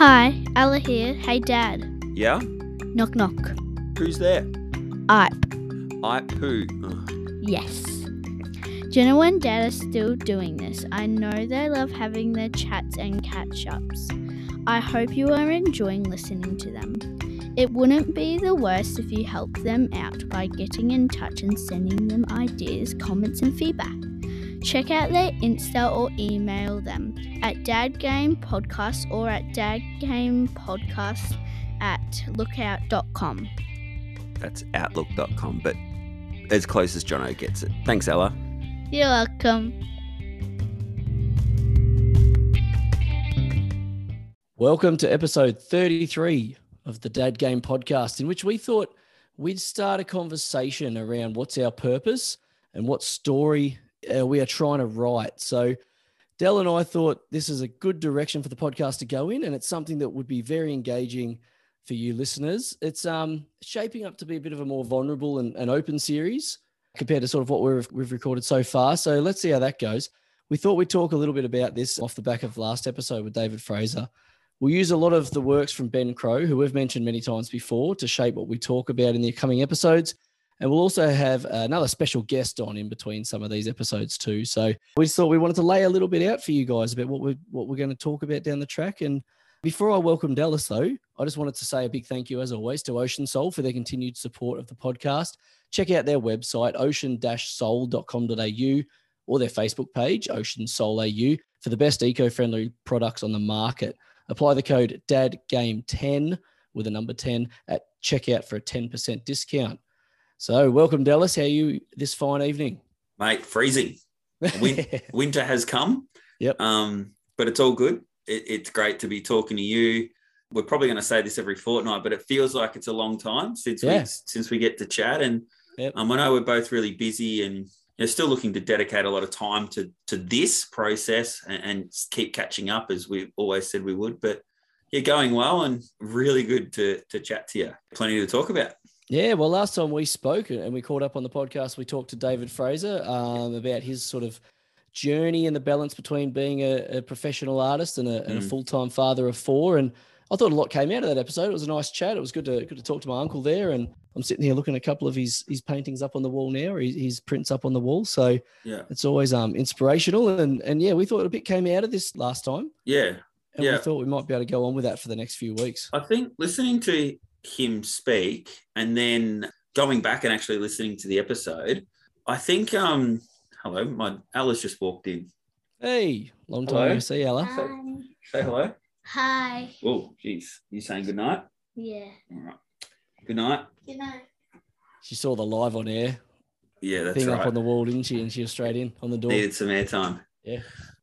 Hi, Ella here. Hey, Dad. Yeah? Knock knock. Who's there? Ipe. I poo. Ugh. Yes. Jono and Dad are still doing this. I know they love having their chats and catch ups. I hope you are enjoying listening to them. It wouldn't be the worst if you helped them out by getting in touch and sending them ideas, comments, and feedback. Check out their Insta or email them at dadgamepodcast or at dadgamepodcast at lookout.com. That's outlook.com, but as close as Jono gets it. Thanks, Ella. You're welcome. Welcome to episode 33 of the Dad Game podcast, in which we thought we'd start a conversation around what's our purpose and what story uh, we are trying to write. So, Dell and I thought this is a good direction for the podcast to go in, and it's something that would be very engaging for you listeners. It's um, shaping up to be a bit of a more vulnerable and, and open series compared to sort of what we've, we've recorded so far. So, let's see how that goes. We thought we'd talk a little bit about this off the back of last episode with David Fraser. We'll use a lot of the works from Ben Crowe, who we've mentioned many times before, to shape what we talk about in the coming episodes. And we'll also have another special guest on in between some of these episodes too. So we thought we wanted to lay a little bit out for you guys about what we're what we're going to talk about down the track. And before I welcome Dallas, though, I just wanted to say a big thank you, as always, to Ocean Soul for their continued support of the podcast. Check out their website, ocean-soul.com.au, or their Facebook page, Ocean Soul AU, for the best eco-friendly products on the market. Apply the code DADGAME10 with a number 10 at checkout for a 10% discount. So, welcome, Dallas. How are you this fine evening? Mate, freezing. Win- winter has come. Yep. Um, but it's all good. It, it's great to be talking to you. We're probably going to say this every fortnight, but it feels like it's a long time since Yeah. we since we get to chat. And Yep. um, I know we're both really busy and you're still looking to dedicate a lot of time to to this process and, and keep catching up as we always said we would. But you're going well and really good to to chat to you. Plenty to talk about. Yeah, well, last time we spoke and we caught up on the podcast, we talked to David Fraser um, about his sort of journey and the balance between being a, a professional artist and a, and a Mm. full time father of four. And I thought a lot came out of that episode. It was a nice chat. It was good to good to talk to my uncle there. And I'm sitting here looking at a couple of his his paintings up on the wall now, or his, his prints up on the wall. So Yeah. it's always um inspirational. And and yeah, we thought a bit came out of this last time, Yeah. and Yeah. we thought we might be able to go on with that for the next few weeks. I think listening to him speak and then going back and actually listening to the episode, I think um hello, my Ella's just walked in. Hey, long time Hello. no see, Ella. Hi. Say hello. Hi. Oh, geez. You saying good night? Yeah. All right. Good night. Good night. She saw the live on air Yeah, that's thing right. up on the wall, didn't she? And she was straight in on the door. Needed some airtime. Yeah.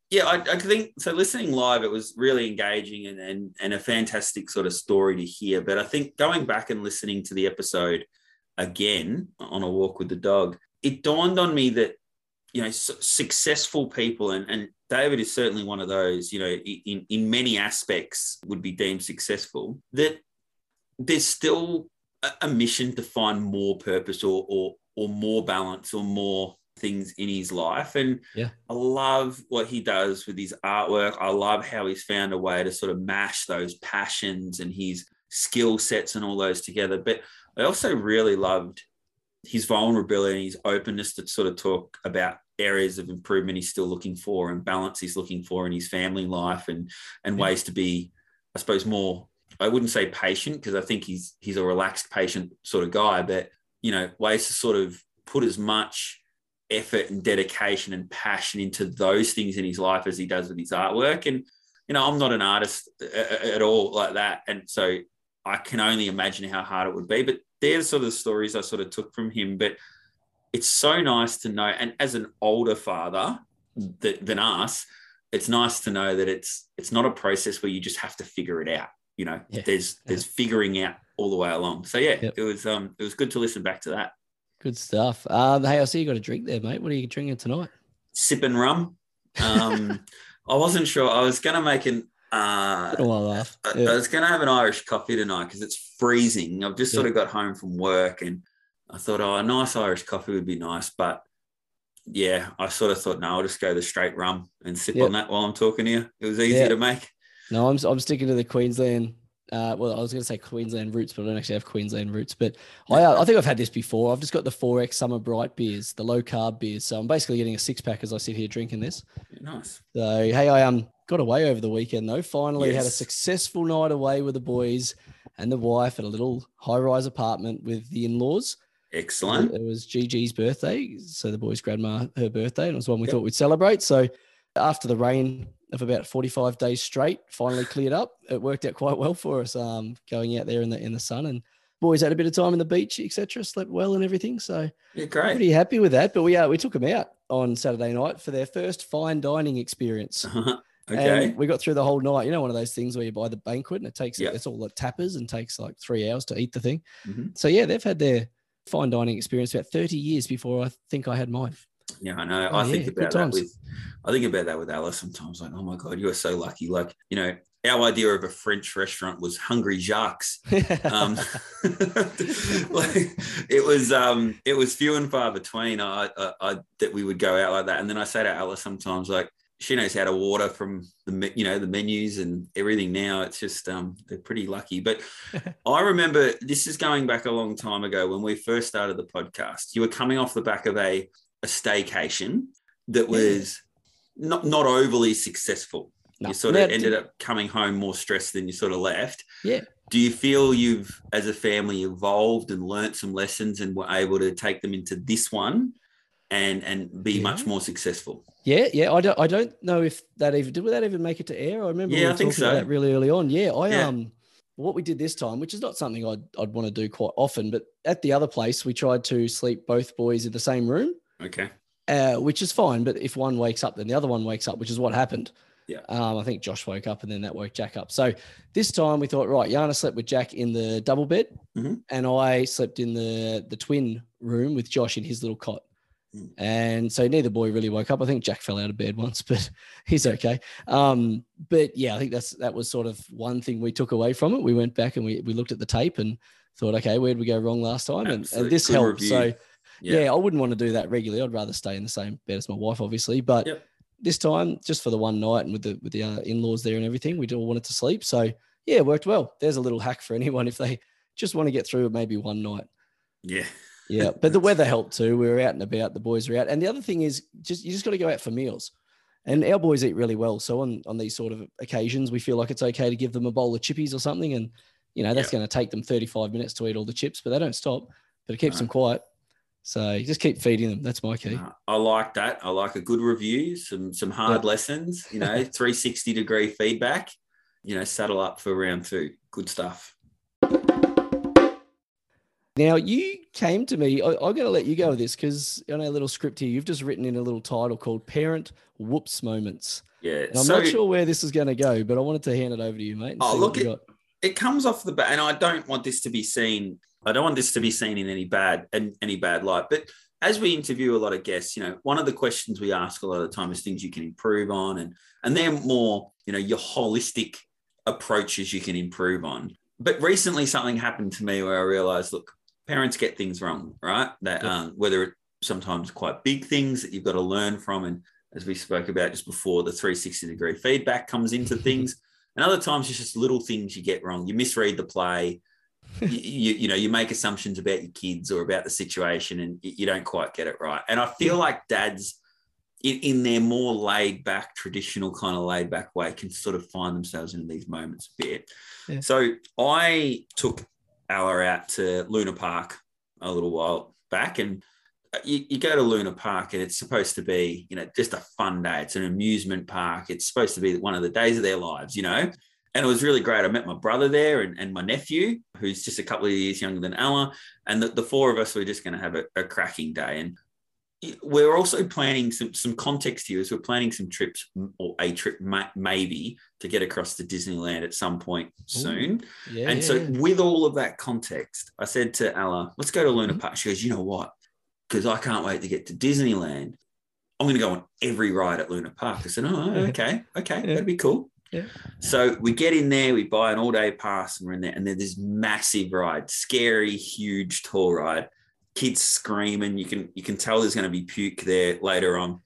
Yeah, I, I think so. Listening live, it was really engaging and, and and a fantastic sort of story to hear. But I think going back and listening to the episode again on a walk with the dog, it dawned on me that you know successful people and and David is certainly one of those. You know, in in many aspects would be deemed successful. That there's still a, a mission to find more purpose or or or more balance or more things in his life and I love what he does with his artwork. I love how he's found a way to sort of mash those passions and his skill sets and all those together. But I also really loved his vulnerability and his openness to sort of talk about areas of improvement he's still looking for and balance he's looking for in his family life and and Yeah. ways to be, I suppose, more. I wouldn't say patient because I think he's he's a relaxed, patient sort of guy, but you know, ways to sort of put as much effort and dedication and passion into those things in his life as he does with his artwork. And, you know, I'm not an artist a- a- at all like that. And so I can only imagine how hard it would be. But they're sort of the stories I sort of took from him. But it's so nice to know. And as an older father th- than us, it's nice to know that it's it's not a process where you just have to figure it out. You know, Yeah. there's there's figuring out all the way along. So yeah, Yep. it was um it was good to listen back to that. Good stuff. Um, hey, I see you got a drink there, mate. What are you drinking tonight? sipping rum. Um, I wasn't sure. I was going to make an. Uh, while off. I, I was going to have an Irish coffee tonight because it's freezing. I've just sort Yeah. of got home from work and I thought, oh, a nice Irish coffee would be nice. But yeah, I sort of thought, no, I'll just go the straight rum and sip Yep. on that while I'm talking to you. It was easy Yeah. to make. No, I'm I'm sticking to the Queensland. Uh, well, I was going to say Queensland roots, but I don't actually have Queensland roots. But I, uh, I think I've had this before. I've just got the 4X Summer Bright beers, the low carb beers. So I'm basically getting a six pack as I sit here drinking this. Nice. So hey, I um got away over the weekend though. Finally had a successful night away with the boys and the wife at a little high-rise apartment with the in-laws. Excellent. It was Gigi's birthday, so the boys' grandma her birthday, and it was one we Yep. thought we'd celebrate. So after the rain of about 45 days straight, finally cleared up. It worked out quite well for us. Um, going out there in the in the sun and boys had a bit of time in the beach, etc. Slept well and everything. So Yeah, great. pretty happy with that. But we uh, we took them out on Saturday night for their first fine dining experience. okay. And we got through the whole night. You know, one of those things where you buy the banquet and it takes Yeah. it's all like tapas and takes like three hours to eat the thing. Mhm. So yeah, they've had their fine dining experience about 30 years before I think I had mine. Yeah, I know. Oh, I think yeah, good about that times. with I think about that with Alice sometimes. Like, oh my god, you are so lucky. Like, you know, our idea of a French restaurant was Hungry Jacques. Um, like it was um it was few and far between I, I, I that we would go out like that. And then I say to Alice sometimes like she knows how to order from the you know the menus and everything now. It's just um they're pretty lucky. But I remember this is going back a long time ago when we first started the podcast. You were coming off the back of a a staycation that was not not overly successful. No. You sort of ended up coming home more stressed than you sort of left. Yeah. Do you feel you've, as a family, evolved and learnt some lessons and were able to take them into this one and and be Yeah. much more successful? Yeah, yeah. I don't I don't know if that even did that even make it to air. I remember we Yeah, were I think talking about so. that really early on. Yeah, I Yeah. um what we did this time, which is not something I'd I'd want to do quite often, but at the other place we tried to sleep both boys in the same room. Okay. uh, which is fine. But if one wakes up, then the other one wakes up, which is what happened. Yeah. Um, I think Josh woke up and then that woke Jack up. So this time we thought, right, Yana slept with Jack in the double bed, Mhm. and I slept in the the twin room with Josh in his little cot. Mm. And so neither boy really woke up. I think Jack fell out of bed once, but he's okay. Um, but yeah, I think that's that was sort of one thing we took away from it. We went back and we we looked at the tape and thought, okay, where'd we go wrong last time? And, and this Good helped. review. So Yeah. yeah. I wouldn't want to do that regularly. I'd rather stay in the same bed as my wife, obviously. But Yep. this time, just for the one night and with the with the uh, in-laws there and everything, we all wanted to sleep. So yeah, it worked well. There's a little hack for anyone if they just want to get through it maybe one night. Yeah. Yeah, but the weather helped too. We were out and about. The boys were out, and the other thing is just you just got to go out for meals. And our boys eat really well. So on on these sort of occasions, we feel like it's okay to give them a bowl of chippies or something, and you know that's Yeah. going to take them 35 minutes to eat all the chips, but they don't stop. But it keeps No. them quiet. So you just keep feeding them. That's my key. I like that. I like a good review, some some hard lessons, you know, 360 degree feedback, you know, saddle up for round two. Good stuff. Now you came to me. I, I'm going to let you go with this because on our little script here, you've just written in a little title called "Parent Whoops Moments." Yeah. And I'm so not sure where this is going to go, but I wanted to hand it over to you, mate. Oh, look, got. it comes off the bat, and I don't want this to be seen. I don't want this to be seen in any bad and any bad light. But as we interview a lot of guests, you know, one of the questions we ask a lot of the time is things you can improve on, and and they're more, you know, your holistic approaches you can improve on. But recently, something happened to me where I realized, look, parents get things wrong, right? That Yep. um, whether it sometimes quite big things that you've got to learn from, and as we spoke about just before, the 360 degree feedback comes into things. And other times it's just little things you get wrong. You misread the play. you, you, know, you make assumptions about your kids or about the situation and you, you don't quite get it right. And I feel like dads in, in their more laid back, traditional kind of laid back way can sort of find themselves in these moments a bit. Yeah. So I took Ella out to Luna Park a little while back and uh, you, you go to Luna Park and it's supposed to be, you know, just a fun day. It's an amusement park. It's supposed to be one of the days of their lives, you know. And it was really great. I met my brother there and, and my nephew, who's just a couple of years younger than Ella. And the, the four of us were just going to have a, a cracking day. And we're also planning some, some context here is we're planning some trips or a trip maybe to get across to Disneyland at some point soon. Yeah. And so, with all of that context, I said to Ella, let's go to Luna Mhm. Park. She goes, you know what? Because I can't wait to get to Disneyland. I'm going to go on every ride at Luna Park. I said, oh, okay, okay, Yeah. that'd be cool. Yeah. So we get in there, we buy an all day pass, and we're in there. And then there's this massive ride, scary, huge, tall ride. Kids screaming. You can you can tell there's going to be puke there later on.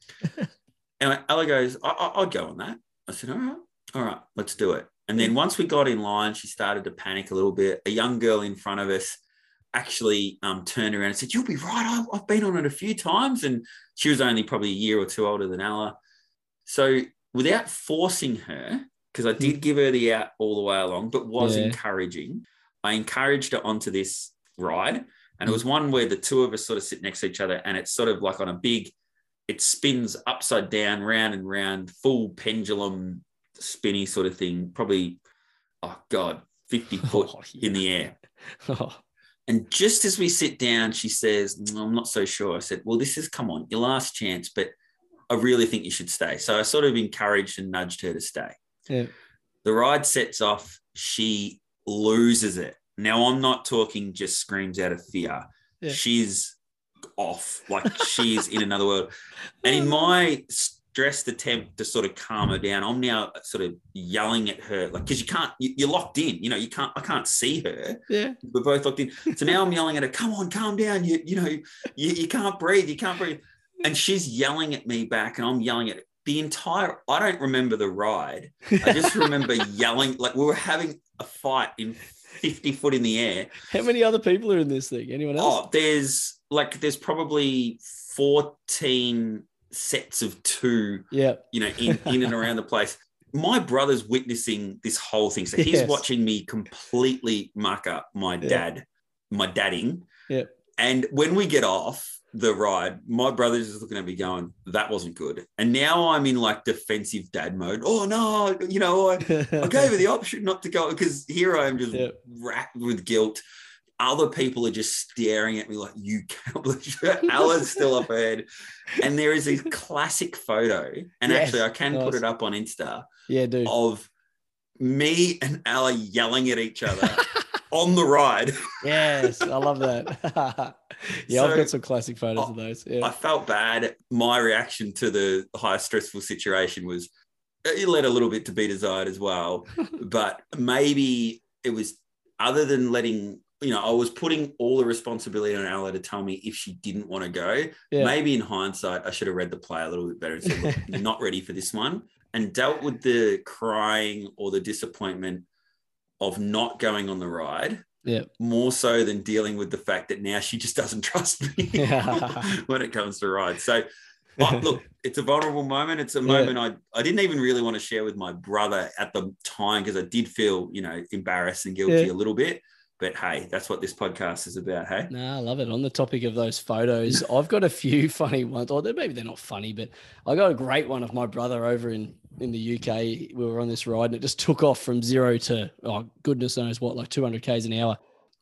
and Ella goes, I, I, I'd go on that. I said, all right. all right, let's do it. And then once we got in line, she started to panic a little bit. A young girl in front of us actually um, turned around and said, You'll be right. I've been on it a few times. And she was only probably a year or two older than Ella. So without forcing her, because I did give her the out all the way along, but was Yeah. encouraging, I encouraged her onto this ride. And it was one where the two of us sort of sit next to each other and it's sort of like on a big, it spins upside down, round and round, full pendulum spinny sort of thing, probably, oh God, 50 foot Oh, in the air. Oh, And just as we sit down, she says, "Mm, I'm not so sure. I said, Well, this is, come on, your last chance, but I really think you should stay. So I sort of encouraged and nudged her to stay. yeah. The ride sets off. She loses it. Now, I'm not talking just screams out of fear. Yeah. She's off, like she's in another world. And in my stressed attempt to sort of calm her down, I'm now sort of yelling at her, like, because you can't, you- you're locked in, you know, you can't, I can't see her Yeah. we're both locked in. So now I'm yelling at her, come on, calm down. You, you know, you, you can't breathe. You can't breathe. And she's yelling at me back, and I'm yelling at her. The entire, I don't remember the ride. I just remember yelling, like we were having a fight in 50 foot in the air. How many other people are in this thing? Anyone else? Oh, there's like, there's probably 14 sets of two Yeah. you know, in, in and around the place. My brother's witnessing this whole thing. So he's Yes. watching me completely muck up my Yeah. dad, my dadding. Yeah. And when we get off the ride, my brother's just looking at me going, that wasn't good. And now I'm in like defensive dad mode. Oh no, you know, I, I gave her the option not to go because here I am just racked with guilt. Other people are just staring at me like, you can't believe Ella's still up ahead. And there is a classic photo, and Yes. actually, I can put it up on Insta yeah, dude. of me and Ella yelling at each other on the ride. yes, I love that. yeah, I've got some classic photos of those. I felt bad. My reaction to the high stressful situation was it led a little bit to be desired as well. but maybe it was other than letting, you know, I was putting all the responsibility on Ella to tell me if she didn't want to go. Yeah. Maybe in hindsight, I should have read the play a little bit better and said, Look, you're not ready for this one. And dealt with the crying or the disappointment of not going on the ride Yeah. more so than dealing with the fact that now she just doesn't trust me when it comes to rides. So, but look, it's a vulnerable moment. It's a Yeah. moment I, I didn't even really want to share with my brother at the time because I did feel, you know, embarrassed and guilty Yeah. a little bit. But hey, that's what this podcast is about. Hey, Nah, I love it. On the topic of those photos, I've got a few funny ones, oh, or they- maybe they're not funny, but I got a great one of my brother over in in the UK. We were on this ride and it just took off from zero to oh goodness knows what, like 200 k's an hour.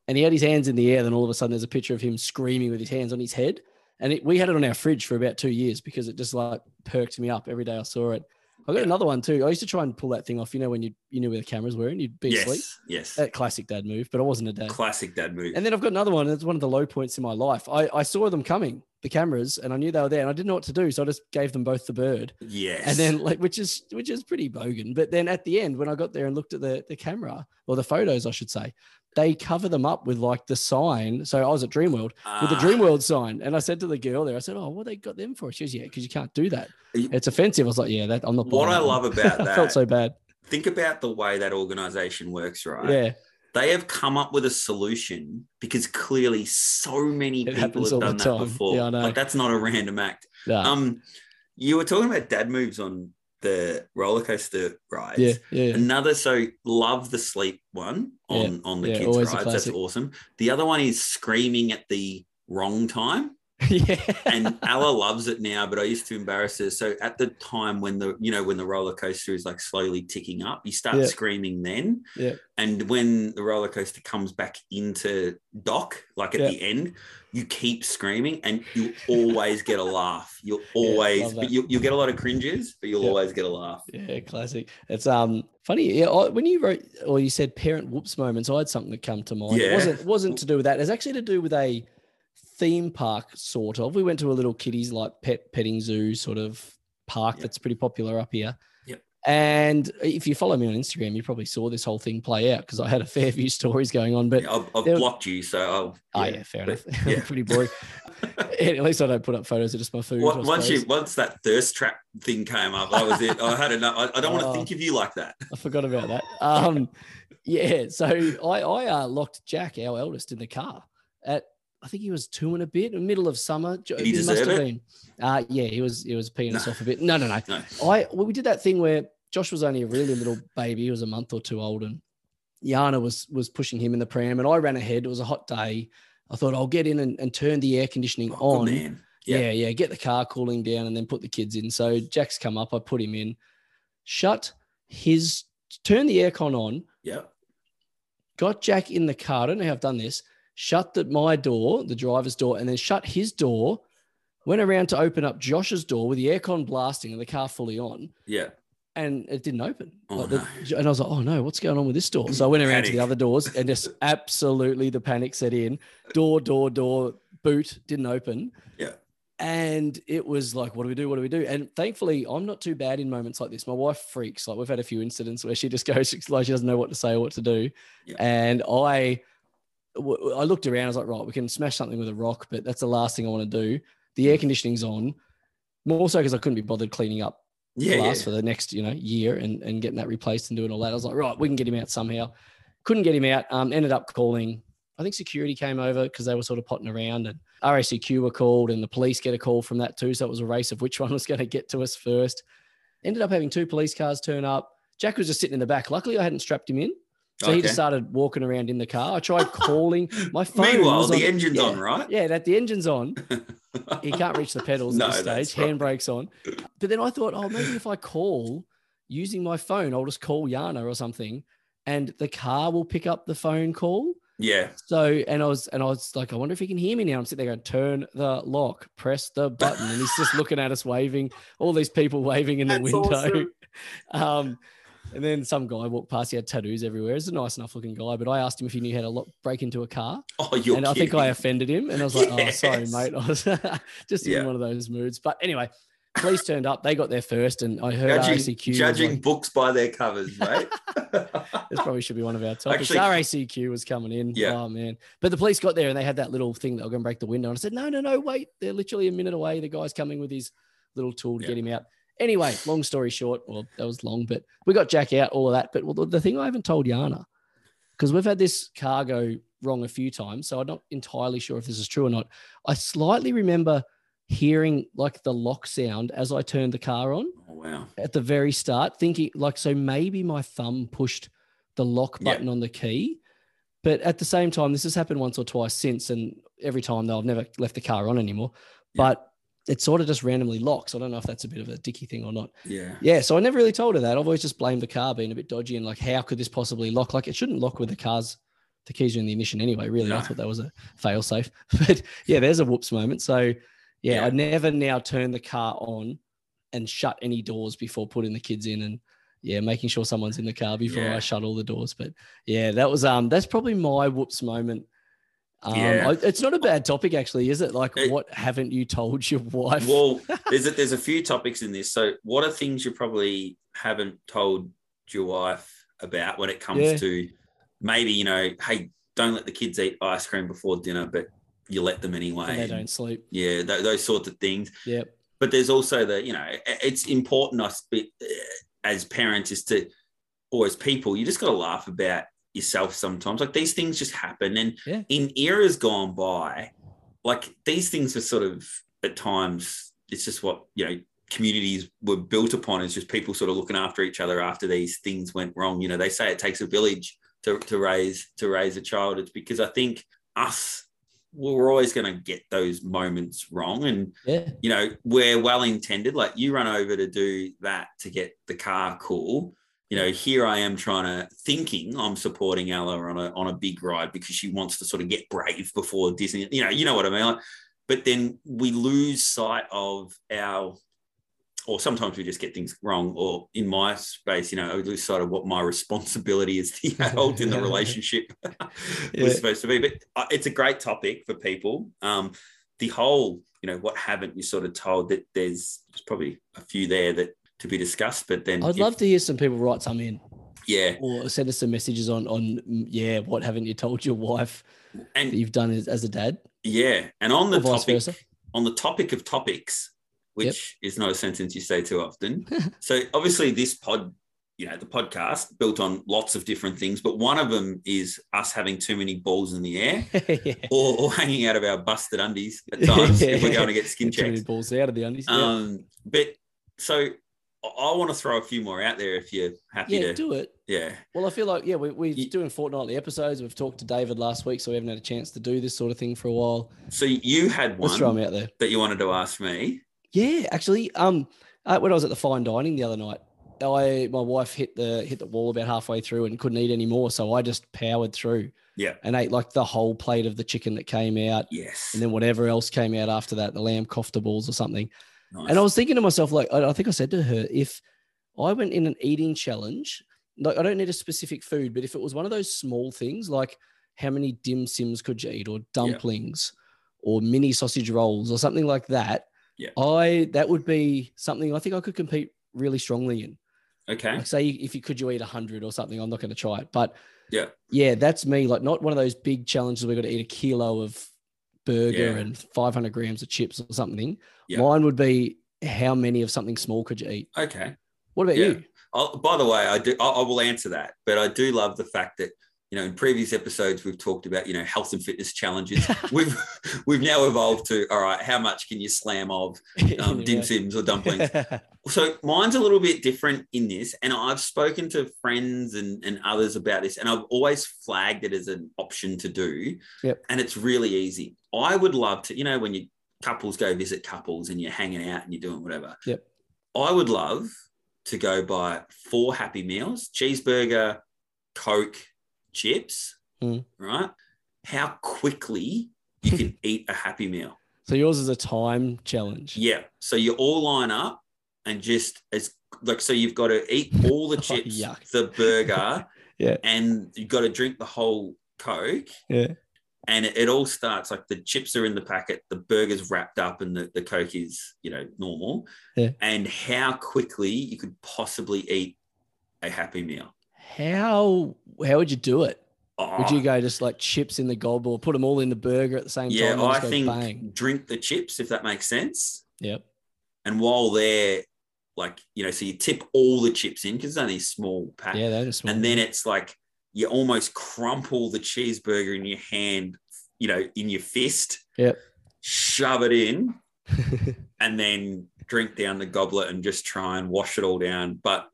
And he had his hands in the air. Then all of a sudden, there's a picture of him screaming with his hands on his head. And it, we had it on our fridge for about two years because it just like perked me up every day I saw it. I got another one too. I used to try and pull that thing off. You know when you you knew where the cameras were and you'd be asleep. yes, yes, That classic dad move, but I wasn't a dad. classic dad move. And then I've got another one. It's one of the low points in my life. I, I saw them coming, the cameras, and I knew they were there, and I didn't know what to do, so I just gave them both the bird. yes, And then like, which is which is pretty bogan. But then at the end, when I got there and looked at the the camera or the photos, I should say, they cover them up with like the sign. So I was at Dreamworld with the Ah, Dreamworld sign, and I said to the girl there, I said, "Oh, what they got them for?" She goes, "Yeah, because you can't do that. It's offensive." I was like, "Yeah, that I'm not." What I that love about I that, felt so bad. think about the way that organization works, right? Yeah, they have come up with a solution because clearly so many It people have done that time. before. Yeah, I know. Like that's not a random act. Nah. Um, you were talking about dad moves on the roller coaster rides. yeah, yeah, Another so love the sleep one on on the yeah, kids rides. That's awesome. The other one is screaming at the wrong time. yeah. and Ella loves it now, but I used to embarrass her. So at the time when the you know when the roller coaster is like slowly ticking up, you start Yeah. screaming then. Yeah. And when the roller coaster comes back into dock, like at Yeah. the end, you keep screaming and you always get a laugh. You'll always, but you you'll get a lot of cringes, but you'll Yeah. always get a laugh. Yeah, classic. It's um funny. Yeah, I- when you wrote or you said parent whoops moments, I had something that come to mind. It Yeah. wasn't wasn't to do with that. It's actually to do with a theme park sort of. We went to a little kiddies like pet petting zoo sort of park Yep. that's pretty popular up here. Yep. And if you follow me on Instagram, you probably saw this whole thing play out because I had a fair few stories going on. But Yeah, I've, I've there- blocked you, so I'll. oh yeah, fair but- enough. yeah. Pretty boring. At least I don't put up photos of just my food. Once once you once that thirst trap thing came up, I was it. I had enough. I, I don't want Oh. to think of you like that. I forgot about that. Um, yeah, so I I uh, locked Jack, our eldest, in the car at I think he was two and a bit, in the middle of summer. Did he deserve it? been. Uh, yeah, he was he was peeing us No. off a bit. No, no, no. No. I well, we did that thing where Josh was only a really little baby. He was a month or two old, and Yana was was pushing him in the pram, and I ran ahead. It was a hot day. I thought I'll get in and, and turn the air conditioning Oh, on. man. Yeah. Yeah. yeah, Get the car cooling down and then put the kids in. So Jack's come up. I put him in, shut his, turn the aircon on, Yeah. got Jack in the car. I don't know how I've done this. Shut the, my door, the driver's door, and then shut his door. Went around to open up Josh's door with the aircon blasting and the car fully on, Yeah. and it didn't open. Oh, Like the- And I was like, "Oh no, what's going on with this door?" So I went around to the other doors, and just absolutely the panic set in. Door, door, door, boot didn't open. Yeah. And it was like, what do we do? What do we do? And thankfully, I'm not too bad in moments like this. My wife freaks. Like we've had a few incidents where she just goes like she doesn't know what to say or what to do. Yeah. And I, I looked around. I was like, right, we can smash something with a rock, but that's the last thing I want to do. The air conditioning's on, more so because I couldn't be bothered cleaning up Yeah. glass yeah. for the next you know year and, and getting that replaced and doing all that. I was like, right, we can get him out somehow. Couldn't get him out. Um, ended up calling. I think security came over because they were sort of potting around, and RACQ were called, and the police get a call from that too. So it was a race of which one was going to get to us first. Ended up having two police cars turn up. Jack was just sitting in the back. Luckily, I hadn't strapped him in, so he just started walking around in the car. I tried calling my phone. Meanwhile, was the on- engine's yeah, on, right? Yeah, that the engine's on he can't reach the pedals No, at this stage. Handbrakes on. But then I thought, oh, maybe if I call using my phone, I'll just call Yana or something, and the car will pick up the phone call. Yeah. So, and I was, and I was like, I wonder if he can hear me now. I'm sitting there going, turn the lock, press the button, and he's just looking at us, waving. All these people waving in the That's window. awesome. Um, and then some guy walked past. He had tattoos everywhere. He's a nice enough looking guy, but I asked him if he knew how to lock, break into a car Oh, you're and I think I offended him, and I was like, "Oh, sorry, mate." I was just in one of those moods. But anyway, police turned up. They got there first, and I heard judging, RACQ. judging like- books by their covers, mate. this probably should be one of our topics. Actually- RACQ was coming in. Yeah. Oh man! But the police got there, and they had that little thing that were going to break the window. And I said, "No, no, no, wait! They're literally a minute away. The guy's coming with his little tool to Yeah. get him out." Anyway, long story short, well, that was long, but we got Jack out, all of that. But well, the, thing I haven't told Yana, because we've had this car go wrong a few times, so I'm not entirely sure if this is true or not. I slightly remember hearing like the lock sound as I turned the car on oh, wow. at the very start, thinking like, so maybe my thumb pushed the lock button on the key. But at the same time, this has happened once or twice since, and every time though, I've never left the car on anymore. Yeah. But it sort of just randomly locks. I don't know if that's a bit of a dicky thing or not. Yeah. Yeah, so I never really told her that. I've always just blamed the car being a bit dodgy and like, how could this possibly lock? Like, it shouldn't lock with the car's the keys are in the ignition anyway. Really, I thought that was a fail safe. But yeah, there's a whoops moment. So yeah, Yeah. I never now turn the car on and shut any doors before putting the kids in and yeah, making sure someone's in the car before Yeah. I shut all the doors. But yeah, that was um that's probably my whoops moment. Um, Yeah. It's not a bad topic actually, is it? Like, It- what haven't you told your wife? Well, there's a, there's a few topics in this. So, what are things you probably haven't told your wife about when it comes Yeah. to maybe you know, hey, don't let the kids eat ice cream before dinner, but you let them anyway. and they don't sleep. Yeah, th- those sorts of things. Yep. But there's also the you know, it's important us as parents is to or as people, you just got to laugh about yourself sometimes. Like these things just happen, and Yeah. in eras gone by, like these things are sort of at times it's just what you know communities were built upon is just people sort of looking after each other after these things went wrong you know they say it takes a village to, to raise to raise a child it's because i think us we're always going to get those moments wrong and Yeah. you know we're well intended like you run over to do that to get the car cool you know here i am trying to thinking i'm supporting ella on a on a big ride because she wants to sort of get brave before disney you know you know what i mean? Like, but then we lose sight of our or sometimes we just get things wrong or in my space you know i lose sight of what my responsibility as the adult in the relationship Yeah. was supposed to be. But it's a great topic for people. Um the whole you know what haven't you sort of told that there's, there's probably a few there that to be discussed. But then I'd if- love to hear some people write some in yeah, or send us some messages on on yeah, what haven't you told your wife that and you've done as, as a dad? yeah, and on the topic versa. on the topic of topics, which is not a sentence you say too often. so obviously, this pod, you know, the podcast built on lots of different things, but one of them is us having too many balls in the air. yeah. Or, or hanging out of our busted undies at times if we're going to get skin Too many checks. balls out of the undies. yeah. Um, but so I, want to throw a few more out there if you're happy yeah, to. do it. yeah, Well, I feel like yeah, we, we're Ye- doing fortnightly episodes. We've talked to David last week, so we haven't had a chance to do this sort of thing for a while. so you had Let's throw one them out there. that you wanted to ask me. Yeah, actually, um, uh, when I was at the fine dining the other night, I my wife hit the hit the wall about halfway through and couldn't eat anymore, so I just powered through Yeah. and ate like the whole plate of the chicken that came out, Yes. and then whatever else came out after that, the lamb kofta balls or something. Nice. And I was thinking to myself, like, I, think I said to her, if I went in an eating challenge, like, I don't need a specific food, but if it was one of those small things, like how many dim sims could you eat, or dumplings, or mini sausage rolls, or something like that, Yeah. I that would be something I think I could compete really strongly in. okay. Like, say if you could you eat a hundred or something, I'm not going to try it, but Yeah. yeah, that's me. Like, not one of those big challenges we got to eat a kilo of burger Yeah. and 500 grams of chips or something. Yeah. Mine would be how many of something small could you eat? Okay. What about Yeah. you? Oh, by the way, I do. I, I will answer that, but I do love the fact that you know in previous episodes we've talked about you know health and fitness challenges. we've we've now evolved to all right. How much can you slam of um, dim sims or dumplings? So mine's a little bit different in this, and I've spoken to friends and, and others about this, and I've always flagged it as an option to do. Yep. And it's really easy. I would love to, you know, when you couples go visit couples and you're hanging out and you're doing whatever. Yep. I would love to go buy four happy meals, cheeseburger, Coke, chips, Mm. right? How quickly you can eat a happy meal. so yours is a time challenge. Yeah. So you all line up and just as like so you've got to eat all the Oh, chips, yuck. the burger, Yeah. and you've got to drink the whole Coke. Yeah. And it, it all starts like the chips are in the packet, the burger's wrapped up, and the, the Coke is, you know, normal. Yeah. And how quickly you could possibly eat a happy meal. How how would you do it? Would Oh, you go just like chips in the gob or put them all in the burger at the same yeah, time? and I think bang. drink the chips if that makes sense. Yep. And while they're like, you know, so you tip all the chips in because it's only a small pack. Yeah, that is small. and then it's like you almost crumple the cheeseburger in your hand, you know, in your fist. Yep. Shove it in, and then drink down the goblet and just try and wash it all down. But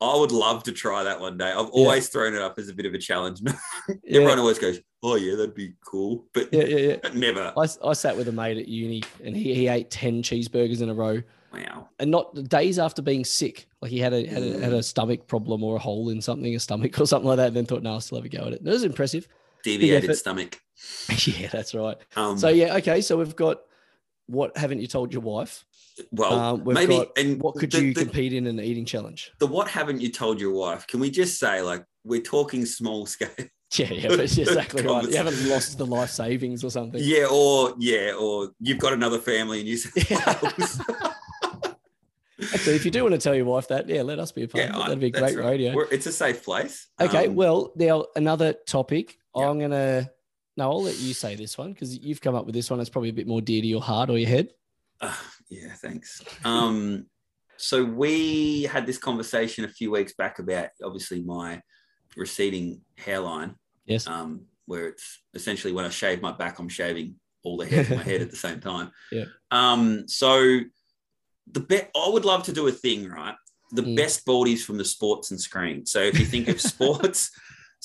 I would love to try that one day. I've always thrown it up as a bit of a challenge. yeah. Everyone always goes, "Oh yeah, that'd be cool," but yeah, yeah, yeah. never. I, I sat with a mate at uni and he, he ate 10 cheeseburgers in a row Wow. and not days after being sick. Like he had a, had a, had a stomach problem or a hole in something, a stomach or something like that. And then thought, no, I'll still have a go at it. It was impressive. Deviated stomach. yeah, that's right. Um, So, yeah, okay. So we've got what haven't you told your wife? Well, we've maybe. got and What could the- you the- compete in an eating challenge? the what haven't you told your wife? Can we just say like we're talking small scale? Yeah, yeah, it's exactly right. You haven't lost the life savings or something. Yeah, or yeah, or you've got another family and you. South Yeah. Wales. So if you do want to tell your wife that, yeah, let us be a part yeah, of it. That'd be that's great right. radio. We're- it's a safe place. Okay, Um, well, now another topic. Yeah. I'm gonna no, I'll let you say this one because you've come up with this one. It's probably a bit more dear to your heart or your head. uh, yeah, thanks. Um, so we had this conversation a few weeks back about obviously my receding hairline, Yes. um, where it's essentially when I shave my back, I'm shaving all the hair from my head at the same time. Yeah. Um, so the bet I would love to do a thing, right? The Mm. best baldies from the sports and screen. So if you think of sports,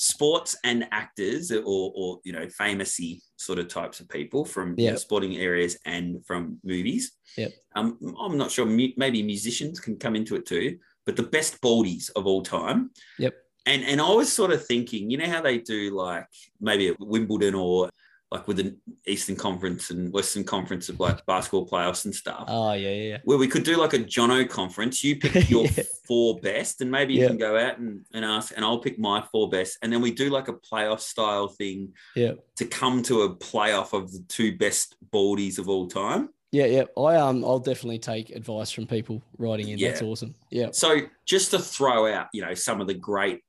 sports and actors or, or you know, famousy sort of types of people from you know, sporting areas and from movies. Yep. Um, I'm not sure. Maybe musicians can come into it too. But the best baldies of all time. Yep. And and I was sort of thinking, you know how they do like maybe at Wimbledon or like with the Eastern Conference and Western Conference of like basketball playoffs and stuff. Oh yeah, yeah, where we could do like a Jono conference. You pick your Yeah. four best, and maybe you Yeah. can go out and, and ask, and I'll pick my four best. And then we do like a playoff style thing Yeah. to come to a playoff of the two best baldies of all time. Yeah, yeah. I um, I'll definitely take advice from people writing in. That's Yeah. awesome. Yeah, So just to throw out, you know, some of the great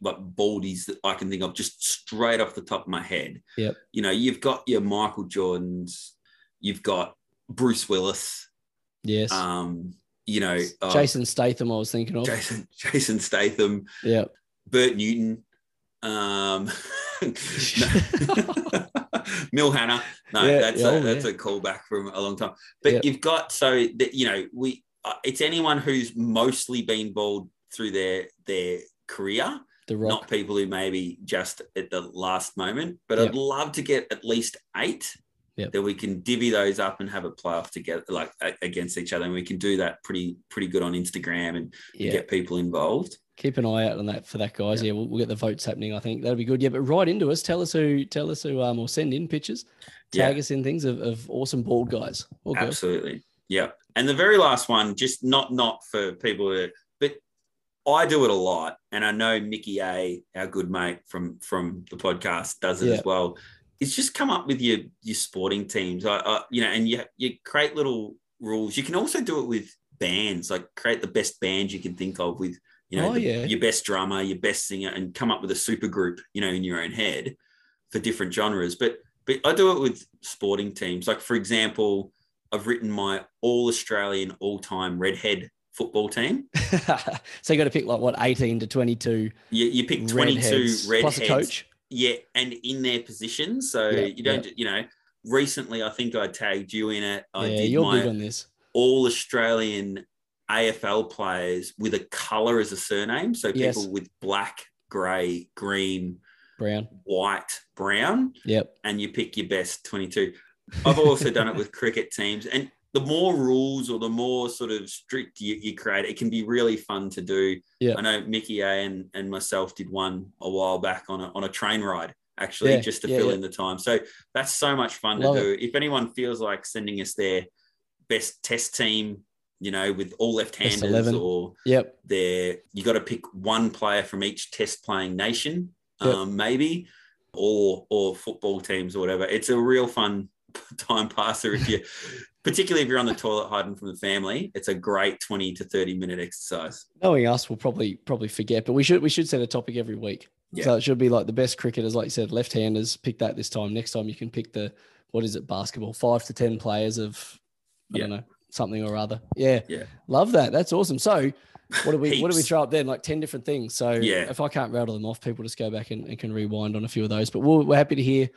like baldies that I can think of just straight off the top of my head. Yep. You know, you've got your Michael Jordans, you've got Bruce Willis, yes. um, you know, uh, Jason Statham, I was thinking of. Jason, Jason Statham, Yeah. Bert Newton, um, Mill Hannah. No, Yeah, that's yeah, a, oh, that's yeah. a callback from a long time. But Yeah. you've got so that you know we uh, it's anyone who's mostly been bald through their their career, not people who maybe just at the last moment. But Yep. I'd love to get at least eight. Yep. That we can divvy those up and have a playoff together, like against each other, and we can do that pretty pretty good on Instagram and yeah. get people involved. Keep an eye out on that for that, guys. Yeah. We'll, we'll get the votes happening. I think that'll be good. Yeah, but right into us. Tell us who. Tell us who. Um, or send in pictures. Tag us in things of, of awesome bald guys. Absolutely. Yeah. And the very last one, just not not for people that I do it a lot. And I know Mickey A, our good mate from from the podcast, does it Yeah. as well. It's just come up with your your sporting teams. I, I you know, and you you create little rules. You can also do it with bands, like create the best band you can think of with you know Oh, the- yeah. your best drummer, your best singer, and come up with a super group, you know, in your own head for different genres. But but I do it with sporting teams. Like for example, I've written my all Australian all time redhead football team. so you got to pick like what eighteen to twenty two. You, you pick 22 plus redheads. a coach. Yeah, and in their positions. So Yeah, you don't, you know, recently I think I tagged you in it. I yeah, did you're my big on this. all Australian AFL players with a colour as a surname. So people Yes. with black, grey, green, Brown. white, brown. Yep. and you pick your best 22. I've also done it with cricket teams. And the more rules or the more sort of strict you, you create, it can be really fun to do. Yeah. I know Mickey A and, and myself did one a while back on a, on a train ride, actually, Yeah, just to yeah, fill yeah. in the time. So that's so much fun Love to do. If anyone feels like sending us their best test team, you know, with all left-handers or Yep. there you got to pick one player from each test playing nation Yep. um, maybe or or football teams or whatever it's a real fun time passer if you particularly if you're on the toilet hiding from the family it's a great 20 to 30 minute exercise Knowing us, we'll probably probably forget, but we should we should set a topic every week. Yeah. So it should be like the best cricketers, like you said, left-handers. Pick that this time. Next time you can pick the what is it, basketball? Five to ten players of I Yeah. don't know something or other. Yeah, Yeah. love that. That's awesome. So what do we what do we throw up then? Like ten different things. So Yeah. if I can't rattle them off, people just go back and, and can rewind on a few of those. But we're, we're happy to hear.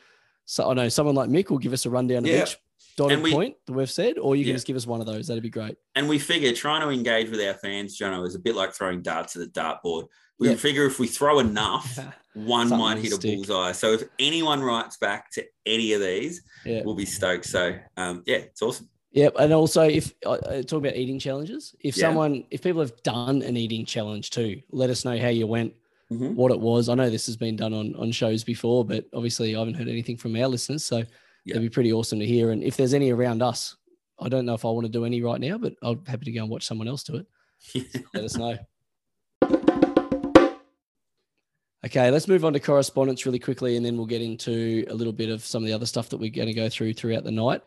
So I know someone like Mick will give us a rundown Yeah. of each dotted we- point that we've said, or you can Yeah. just give us one of those. That'd be great. and we figure trying to engage with our fans Jono is a bit like throwing darts at the dartboard we Yeah. figure if we throw enough one Something might hit a stick. bullseye so if anyone writes back to any of these Yeah. we'll be stoked so um, yeah it's awesome Yep, and also if uh, uh, talking about eating challenges, if Yeah. someone, if people have done an eating challenge too, let us know how you went, Mhm. what it was. I know this has been done on on shows before, but obviously I haven't heard anything from our listeners, so Yeah. it'd be pretty awesome to hear. And if there's any around us, I don't know if I want to do any right now, but I'm happy to go and watch someone else do it. Let us know. Okay, let's move on to correspondence really quickly, and then we'll get into a little bit of some of the other stuff that we're going to go through throughout the night.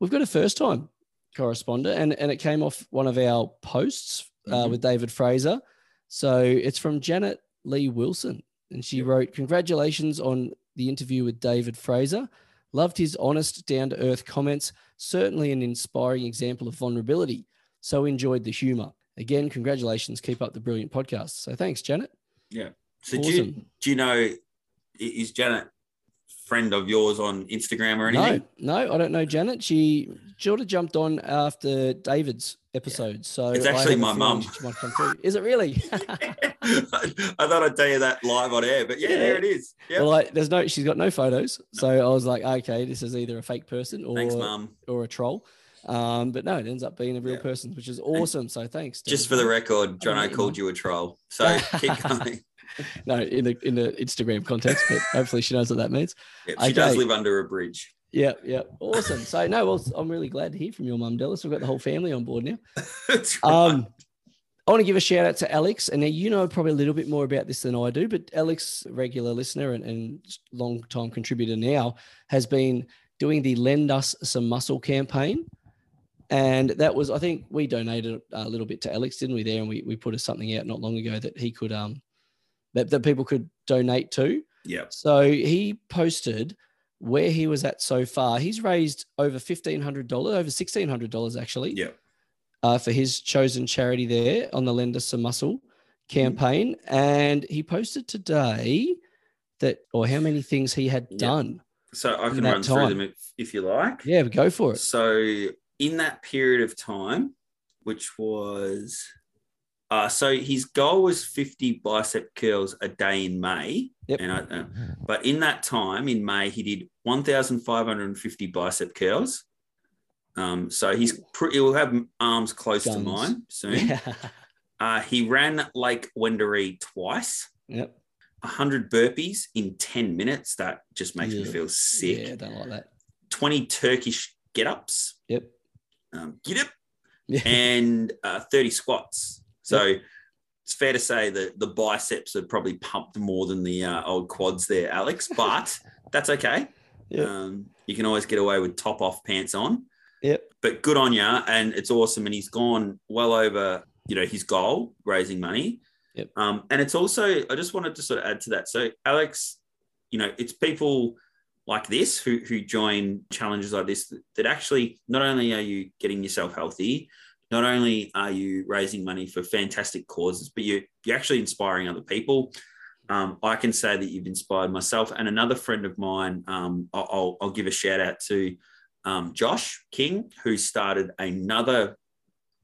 We've got a first time correspondent, and, and it came off one of our posts uh, Mhm. with David Fraser. So it's from Janet Lee Wilson, and she wrote, Congratulations on the interview with David Fraser. Loved his honest, down to earth comments. Certainly an inspiring example of vulnerability. So enjoyed the humor. Again, congratulations. Keep up the brilliant podcast. So thanks, Janet. Yeah. So do you, Awesome. do you know is Janet friend of yours on Instagram or anything? No, no, I don't know Janet. She sort of jumped on after David's episode. So It's I actually my mum. She might come through. Is it really? I thought I'd tell you that live on air, but yeah, Yeah. there it is. Yeah. Well, like, there's no, she's got no photos. So I was like, okay, this is either a fake person or Thanks, Mum. or a troll. Um, but no, it ends up being a real Yeah. person, which is awesome. So thanks. Just for the record, John, I'll I called you a troll. So keep going. no, in the in the Instagram context, but hopefully she knows what that means. Yeah, she does live under a bridge. Yeah, yeah, awesome. So no, well, I'm really glad to hear from your mum, Dallas. We've got the whole family on board now. Right. Um, I want to give a shout out to Alex, and now you know probably a little bit more about this than I do, but Alex, regular listener and, and long time contributor now, has been doing the Lend Us Some Muscle campaign. And that was, I think, we donated a little bit to Alex, didn't we? There, and we, we put us something out not long ago that he could um that, that people could donate to. Yeah. So he posted where he was at so far. He's raised over fifteen hundred dollars, over sixteen hundred dollars actually. Yeah. Uh, for his chosen charity there on the Lend Us Some Muscle campaign, and he posted today that or how many things he had Yeah. done. So I can run through them if, if you like. Yeah, go for it. So in that period of time, which was uh, so his goal was 50 bicep curls a day in May. Yep. And I, uh, but in that time in May, he did 1,550 bicep curls. Um, so he's pretty, he'll have arms close to mine soon. Yeah. Uh, he ran Lake Wendouree twice, yep. 100 burpees in 10 minutes. That just makes me feel sick. Yeah, don't like that. 20 Turkish get ups, Yep. um, get up, Yeah. and uh, 30 squats. So it's fair to say that the biceps are probably pumped more than the uh, old quads there, Alex, but that's okay. Yep. Um, you can always get away with top off pants on, Yep. but good on you. And it's awesome. And he's gone well over, you know, his goal, raising money. Yep. Um, and it's also, I just wanted to sort of add to that. So, Alex, you know, it's people like this who, who join challenges like this that, that actually not only are you getting yourself healthy, not only are you raising money for fantastic causes, but you, you're actually inspiring other people. Um, I can say that you've inspired myself and another friend of mine. Um, I'll, I'll, give a shout out to um, Josh King, who started another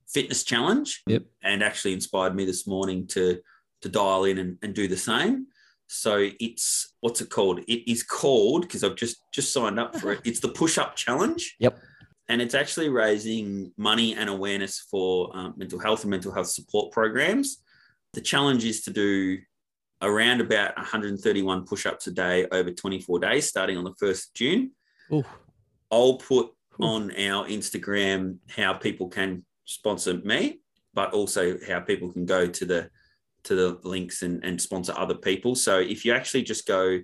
fitness challenge Yep. and actually inspired me this morning to to dial in and, and do the same. So it's what's it called? It is called because I've just just signed up for it. It's the push up challenge. Yep. And it's actually raising money and awareness for um, mental health and mental health support programs. The challenge is to do around about 131 push ups a day over 24 days, starting on the 1st of June. Ooh. I'll put Ooh. on our Instagram how people can sponsor me, but also how people can go to the to the links and, and sponsor other people. So if you actually just go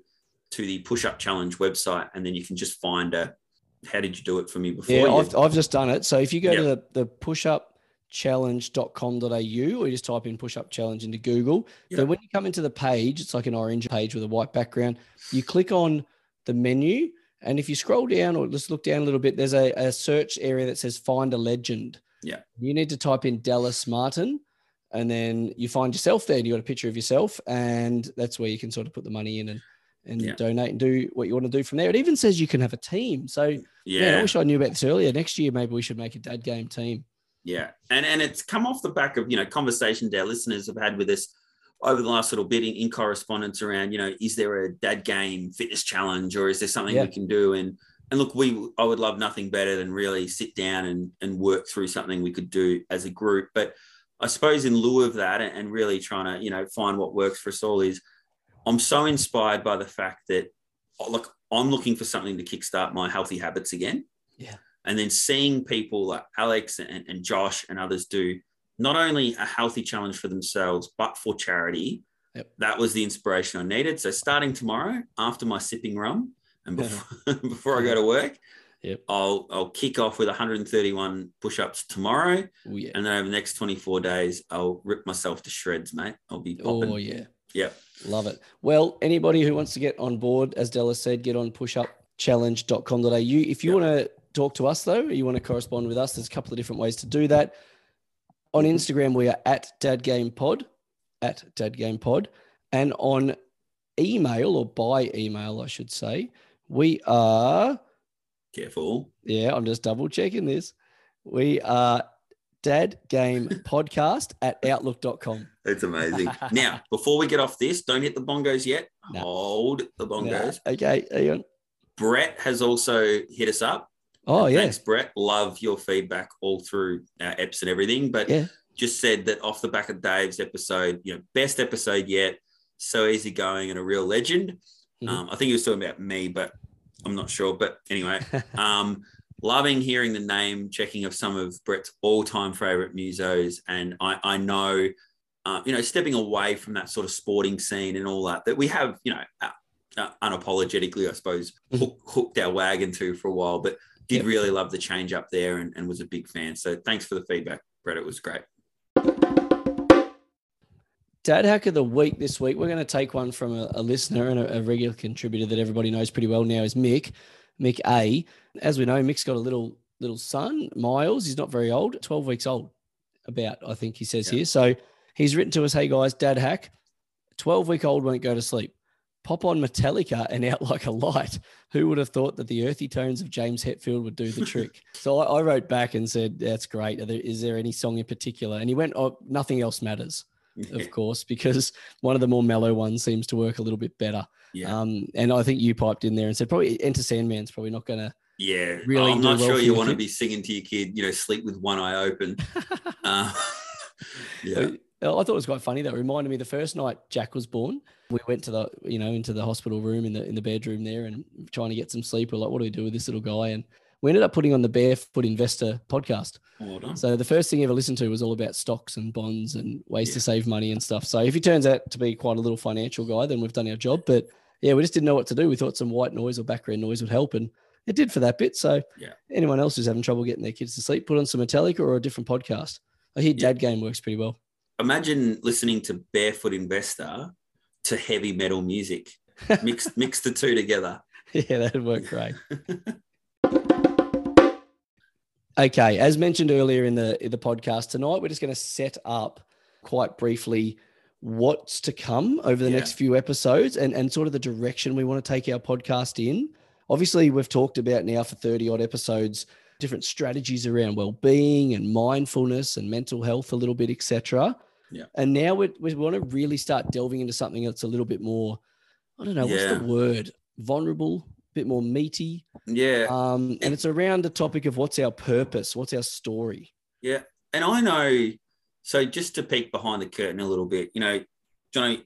to the push up challenge website and then you can just find a how did you do it for me before? Yeah, I've, I've just done it. So if you go to Yep. the, the pushupchallenge.com.au or you just type in push up challenge into Google, Yep. then when you come into the page, it's like an orange page with a white background. You click on the menu, and if you scroll down or just look down a little bit, there's a, a search area that says find a legend. Yeah. You need to type in Dallas Martin. And then you find yourself there and you got a picture of yourself, and that's where you can sort of put the money in and, and Yeah. donate and do what you want to do from there. It even says you can have a team. So yeah. Man, I wish I knew about this earlier. Next year, maybe we should make a dad game team. Yeah, and and it's come off the back of you know conversations our listeners have had with us over the last little bit in, in correspondence around you know is there a dad game fitness challenge or is there something Yeah. we can do and and look we I would love nothing better than really sit down and and work through something we could do as a group, but I suppose in lieu of that and, and really trying to you know find what works for us all is I'm so inspired by the fact that oh, look I'm looking for something to kickstart my healthy habits again Yeah. and then seeing people like Alex and, and Josh and others do not only a healthy challenge for themselves, but for charity. Yep. That was the inspiration I needed. So starting tomorrow, after my sipping rum and before, before I go to work, Yep. I'll I'll kick off with 131 push-ups tomorrow, Oh yeah. and then over the next 24 days, I'll rip myself to shreds, mate. I'll be popping. Oh yeah. Yep. Love it. Well, anybody who wants to get on board, as Della said, get on pushupchallenge.com.au. If you Yep. want to talk to us though, or you want to correspond with us, there's a couple of different ways to do that. On. Instagram, we are at dadgamepod, at dadgamepod, and on email or by email, I should say, we are Careful. Yeah, I'm just double checking this. We are Dad Game Podcast at outlook.com. It's amazing. now, before we get off this, don't hit the bongos yet. No. Hold the bongos. Okay. Brett has also hit us up. Oh, yeah. Thanks, Brett. Love your feedback all through our apps and everything. But Yeah. just said that off the back of Dave's episode, you know, best episode yet. So easygoing and a real legend. Mhm. Um, I think he was talking about me, but I'm not sure. But anyway, um, loving hearing the name checking of some of Brett's all-time favorite musos, and I, I know, uh, you know, stepping away from that sort of sporting scene and all that that we have, you know, uh, uh, unapologetically, I suppose, Mhm. hook, hooked our wagon to for a while. But did Yep. really love the change up there and, and was a big fan. So thanks for the feedback, Brett. It was great. Dad hack of the week this week. We're going to take one from a, a listener and a, a regular contributor that everybody knows pretty well now is Mick. Mick A. As we know, Mick's got a little little son, Miles. He's not very old, 12 weeks old, about, I think he says Yeah. here. So he's written to us, hey guys, dad hack, 12 week old won't go to sleep. Pop on Metallica and out like a light. Who would have thought that the earthy tones of James Hetfield would do the trick? so I, I wrote back and said, that's great. Are there, is there any song in particular? And he went, oh, nothing else matters of course, because one of the more mellow ones seems to work a little bit better. Yeah. Um, and I think you piped in there and said probably Enter Sandman's probably not going to. Yeah, really I'm not well sure you want to be singing to your kid, you know, sleep with one eye open. uh, yeah, I thought it was quite funny. That reminded me the first night Jack was born. We went to the you know into the hospital room in the in the bedroom there and trying to get some sleep. We're like, what do we do with this little guy? And we ended up putting on the Barefoot Investor podcast. well. So the first thing he ever listened to was all about stocks and bonds and ways Yeah. to save money and stuff. So if he turns out to be quite a little financial guy, then we've done our job. But yeah, we just didn't know what to do. We thought some white noise or background noise would help, and it did for that bit. So Yeah. anyone else who's having trouble getting their kids to sleep, put on some Metallica or a different podcast. I hear Yeah. Dad Game works pretty well. Imagine listening to Barefoot Investor to heavy metal music. Mix mix the two together. yeah, that'd work great. okay, as mentioned earlier in the in the podcast tonight, we're just going to set up quite briefly what's to come over the Yeah. next few episodes and and sort of the direction we want to take our podcast in. Obviously, we've talked about now for 30 odd episodes different strategies around well-being and mindfulness and mental health a little bit, etc. Yeah. And now we we want to really start delving into something that's a little bit more I don't know, what's the word? Vulnerable, bit more meaty. Yeah, Um, and it's around the topic of what's our purpose, what's our story. yeah. And I know. So just to peek behind the curtain a little bit, you know, Johnny,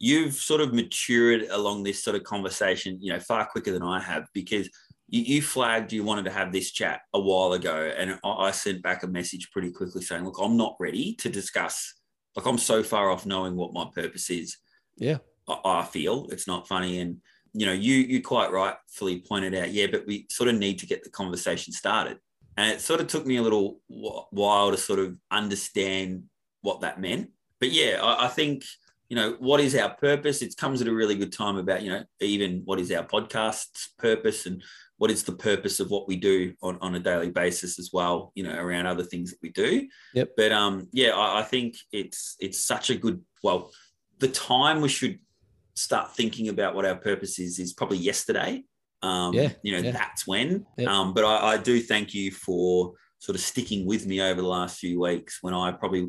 you've sort of matured along this sort of conversation, you know, far quicker than I have because you, you flagged you wanted to have this chat a while ago, and I, I sent back a message pretty quickly saying, "Look, I'm not ready to discuss. Like, I'm so far off knowing what my purpose is. Yeah. I, I feel it's not funny, and you know, you you quite rightfully pointed out, yeah, but we sort of need to get the conversation started. And it sort of took me a little while to sort of understand what that meant. But yeah, I, I think you know what is our purpose. It comes at a really good time about you know even what is our podcast's purpose and what is the purpose of what we do on, on a daily basis as well. You know around other things that we do. Yep. But um, yeah, I, I think it's it's such a good well, the time we should start thinking about what our purpose is is probably yesterday. Um, Yeah, you know, yeah. that's when. Um, but I, I do thank you for sort of sticking with me over the last few weeks when I probably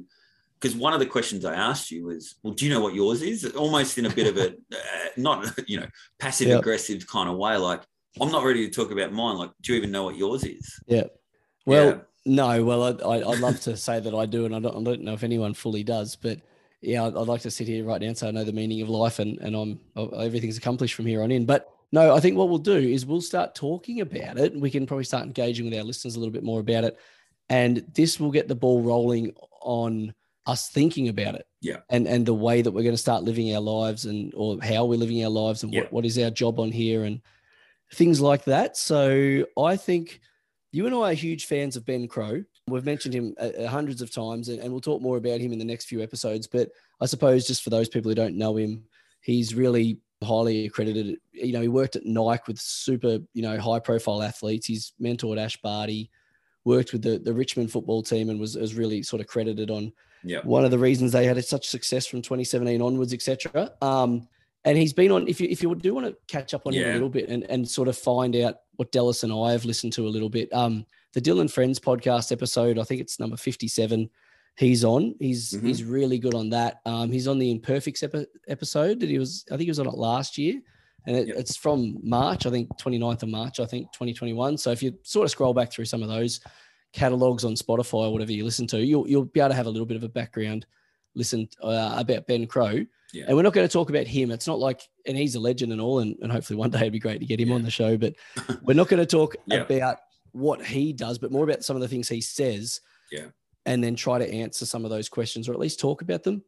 because one of the questions I asked you was, well, do you know what yours is? Almost in a bit of a uh, not you know passive Yep. aggressive kind of way, like I'm not ready to talk about mine. Like, do you even know what yours is? Yeah. Well, Yeah. no. Well, I, I, I'd love to say that I do, and I don't, I don't know if anyone fully does, but yeah, I'd, I'd like to sit here right now so I know the meaning of life, and and I'm uh, everything's accomplished from here on in. But no, I think what we'll do is we'll start talking about it. We can probably start engaging with our listeners a little bit more about it, and this will get the ball rolling on us thinking about it. Yeah. And and the way that we're going to start living our lives, and or how we're living our lives, and Yeah. what, what is our job on here, and things like that. So I think you and I are huge fans of Ben Crowe. We've mentioned him uh, uh, hundreds of times, and, and we'll talk more about him in the next few episodes. But I suppose just for those people who don't know him, he's really highly accredited. You know, he worked at Nike with super, you know, high profile athletes. He's mentored Ash Barty, worked with the, the Richmond football team, and was, was really sort of credited on Yeah. one of the reasons they had such success from 2017 onwards, etc. Um, and he's been on. If you if you do want to catch up on him a little bit and and sort of find out what Dallas and I have listened to a little bit, um, the Dylan Friends podcast episode, I think it's number 57. He's on. He's Mhm. he's really good on that. Um, he's on the Imperfects epi- episode that he was. I think he was on it last year, and it, Yep. it's from March. I think 29th of March. I think 2021. So if you sort of scroll back through some of those catalogs on Spotify or whatever you listen to, you'll you'll be able to have a little bit of a background listen uh, about Ben Crowe. Yeah. And we're not going to talk about him. It's not like, and he's a legend and all, and, and hopefully one day it'd be great to get him Yeah. on the show. But we're not going to talk Yeah. about what he does, but more about some of the things he says. Yeah. And then try to answer some of those questions or at least talk about them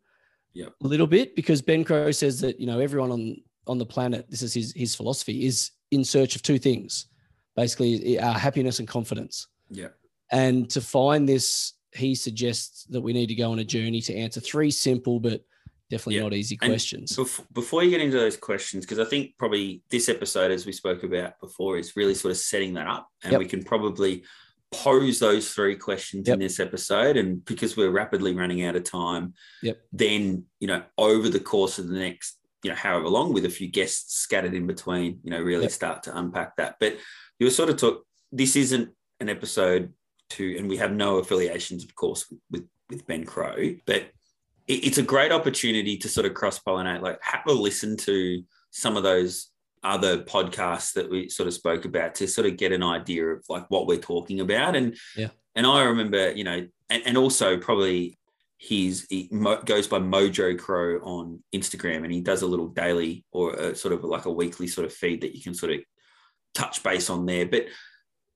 Yeah. a little bit because Ben Crowe says that, you know, everyone on, on the planet, this is his, his philosophy, is in search of two things basically our uh, happiness and confidence. Yeah. And to find this, he suggests that we need to go on a journey to answer three simple but definitely Yeah. not easy questions. Bef- Before you get into those questions, because I think probably this episode, as we spoke about before, is really sort of setting that up. And Yep. we can probably pose those three questions Yep. in this episode. And because we're rapidly running out of time, Yep. then, you know, over the course of the next, you know, however long with a few guests scattered in between, you know, really Yep. start to unpack that. But you were sort of talk, this isn't an episode to, and we have no affiliations, of course, with, with Ben Crowe, but it's a great opportunity to sort of cross pollinate, like have a listen to some of those other podcasts that we sort of spoke about to sort of get an idea of like what we're talking about. And Yeah. and I remember, you know, and, and also probably he's he mo- goes by Mojo Crowe on Instagram, and he does a little daily or a, sort of like a weekly sort of feed that you can sort of touch base on there. But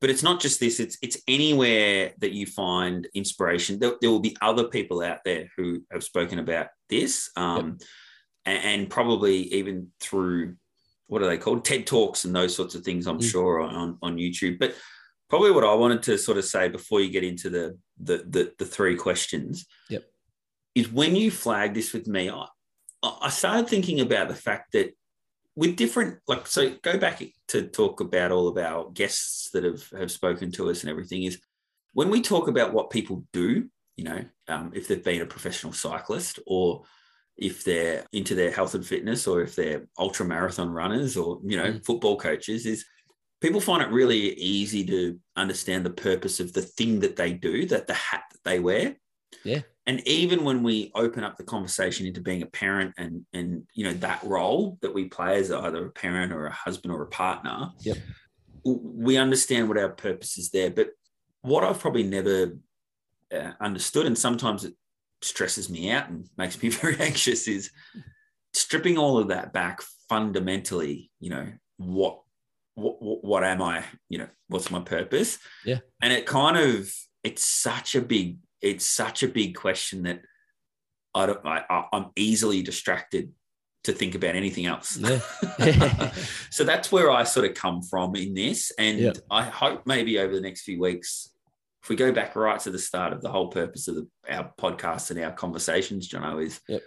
but it's not just this; it's it's anywhere that you find inspiration. There, there will be other people out there who have spoken about this, um, and, and probably even through what are they called TED talks and those sorts of things. I'm Mm. sure on on YouTube, but probably what I wanted to sort of say before you get into the the the, the three questions, Yep. is when you flagged this with me, I I started thinking about the fact that with different like so go back to talk about all of our guests that have have spoken to us and everything is when we talk about what people do you know um, if they've been a professional cyclist or if they're into their health and fitness or if they're ultra marathon runners or you know Mm. football coaches is people find it really easy to understand the purpose of the thing that they do that the hat that they wear Yeah. And even when we open up the conversation into being a parent and and you know that role that we play as either a parent or a husband or a partner Yep. we understand what our purpose is there but what i've probably never uh, understood and sometimes it stresses me out and makes me very anxious is stripping all of that back fundamentally you know what what what, what am i you know what's my purpose Yeah. and it kind of it's such a big it's such a big question that i don't I, i'm easily distracted to think about anything else Yeah. so that's where i sort of come from in this and Yeah. i hope maybe over the next few weeks if we go back right to the start of the whole purpose of the, our podcast and our conversations jono is Yep.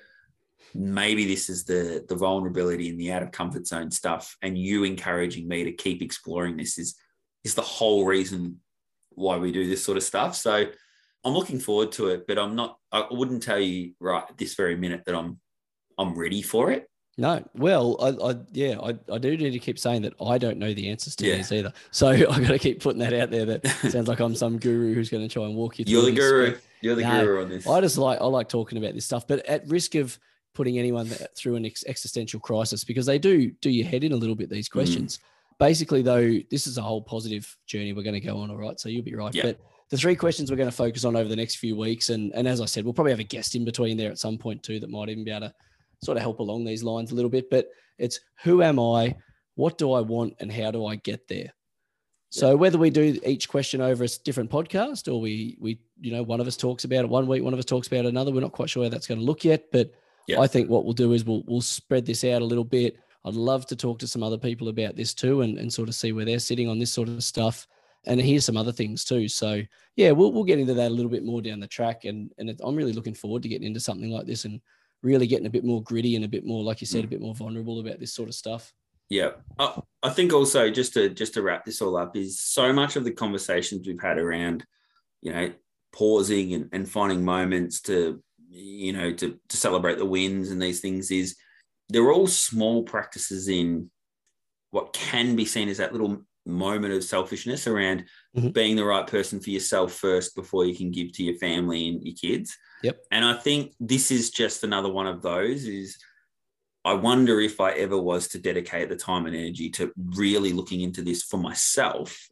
maybe this is the the vulnerability and the out of comfort zone stuff and you encouraging me to keep exploring this is is the whole reason why we do this sort of stuff so i'm looking forward to it but i'm not i wouldn't tell you right this very minute that i'm i'm ready for it No, well, I, I yeah, I, I do need to keep saying that I don't know the answers to Yeah. these either. So I got to keep putting that out there. That sounds like I'm some guru who's going to try and walk you through. you're the guru you're the No, guru on this I just like I like talking about this stuff, but at risk of putting anyone through an ex- existential crisis because they do do your head in a little bit. These Mm. questions, basically, though, this is a whole positive journey we're going to go on. All right, so you'll be right. Yeah. But the three questions we're going to focus on over the next few weeks, and and as I said, we'll probably have a guest in between there at some point too that might even be able to sort of help along these lines a little bit. But it's who am I, what do I want, and how do I get there. So whether we do each question over a different podcast or we we you know one of us talks about it one week, one of us talks about it another, we're not quite sure how that's going to look yet. But Yeah. I think what we'll do is we'll we'll spread this out a little bit. I'd love to talk to some other people about this too and, and sort of see where they're sitting on this sort of stuff. And here's some other things too. So yeah, we'll we'll get into that a little bit more down the track. And and it, I'm really looking forward to getting into something like this and really getting a bit more gritty and a bit more, like you said, a mm. bit more vulnerable about this sort of stuff. Yeah, I, I think also just to just to wrap this all up is so much of the conversations we've had around, you know, pausing and, and finding moments to, you know, to to celebrate the wins and these things is they're all small practices in what can be seen as that little moment of selfishness around Mhm. being the right person for yourself first before you can give to your family and your kids. Yep. And I think this is just another one of those is I wonder if I ever was to dedicate the time and energy to really looking into this for myself,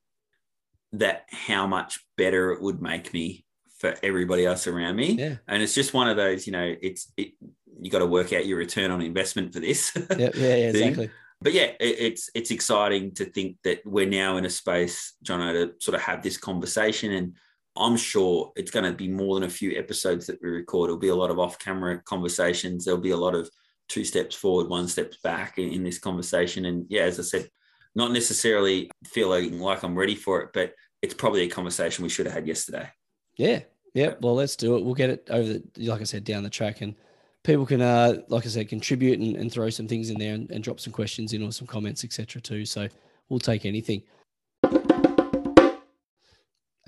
that how much better it would make me for everybody else around me. Yeah. And it's just one of those, you know, it's it you got to work out your return on investment for this. Yeah, yeah, yeah exactly. But yeah, it, it's it's exciting to think that we're now in a space, Jono, to sort of have this conversation. And I'm sure it's going to be more than a few episodes that we record. It'll be a lot of off-camera conversations. There'll be a lot of two steps forward, one steps back in, in this conversation. And yeah, as I said, not necessarily feeling like I'm ready for it, but it's probably a conversation we should have had yesterday. Yeah. Yeah. Well, let's do it. We'll get it over the, like I said, down the track and people can, uh, like I said, contribute and, and throw some things in there and, and drop some questions in or some comments, etc. too. So we'll take anything.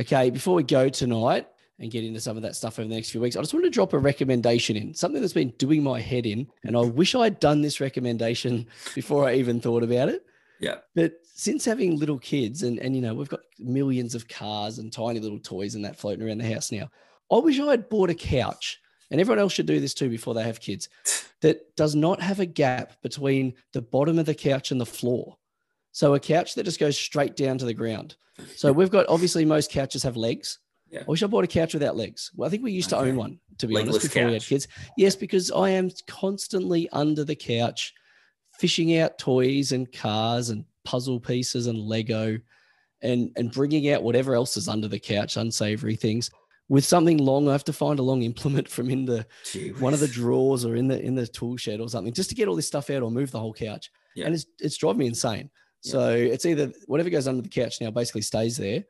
Okay. Before we go tonight, and get into some of that stuff over the next few weeks. I just want to drop a recommendation in something that's been doing my head in, and I wish I'd done this recommendation before I even thought about it. Yeah. But since having little kids and, and you know, we've got millions of cars and tiny little toys and that floating around the house now, I wish I had bought a couch, and everyone else should do this too before they have kids, that does not have a gap between the bottom of the couch and the floor. So a couch that just goes straight down to the ground. So we've got obviously most couches have legs. Yeah. I wish I bought a couch without legs. Well, I think we used to own one, to be Legless honest, before we had kids. Yes, because I am constantly under the couch, fishing out toys and cars and puzzle pieces and Lego, and and bringing out whatever else is under the couch, unsavory things. With something long, I have to find a long implement from in the Gee one of the drawers or in the in the tool shed or something, just to get all this stuff out or move the whole couch. Yeah. And it's it's driving me insane. Yeah. So it's either whatever goes under the couch now basically stays there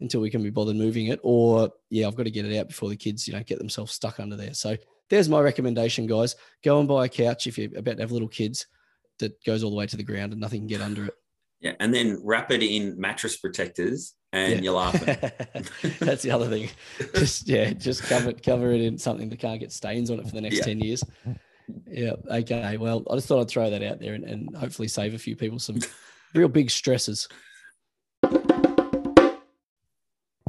until we can be bothered moving it, or yeah, I've got to get it out before the kids, you know, get themselves stuck under there. So there's my recommendation, guys. Go and buy a couch if you're about to have little kids that goes all the way to the ground and nothing can get under it. Yeah, and then wrap it in mattress protectors, and Yeah. you're laughing. That's the other thing. Just yeah, just cover it, cover it in something that can't get stains on it for the next Yeah. 10 years. Yeah. Okay. Well, I just thought I'd throw that out there and, and hopefully save a few people some real big stresses.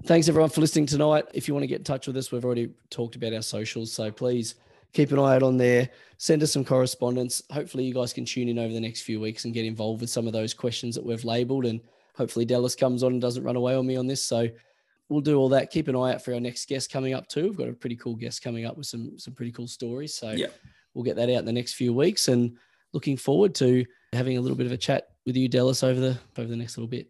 Thanks everyone for listening tonight. If you want to get in touch with us, we've already talked about our socials. So please keep an eye out on there. Send us some correspondence. Hopefully, you guys can tune in over the next few weeks and get involved with some of those questions that we've labeled. And hopefully, Dallas comes on and doesn't run away on me on this. So we'll do all that. Keep an eye out for our next guest coming up too. We've got a pretty cool guest coming up with some some pretty cool stories. So Yeah. we'll get that out in the next few weeks. And looking forward to having a little bit of a chat with you, Dallas, over the over the next little bit.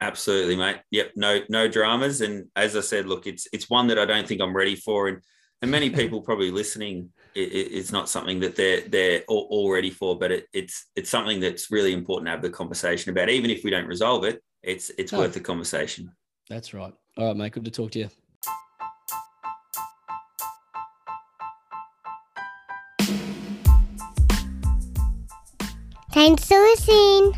Absolutely, mate. Yep, no, no dramas. And as I said, look, it's it's one that I don't think I'm ready for, and and many people probably listening, it, it- it's not something that they're they're all, all ready for, but it, it's it's something that's really important to have the conversation about. Even if we don't resolve it, it's it's No. worth the conversation. That's right. All right, mate. Good to talk to you. Thanks for listening.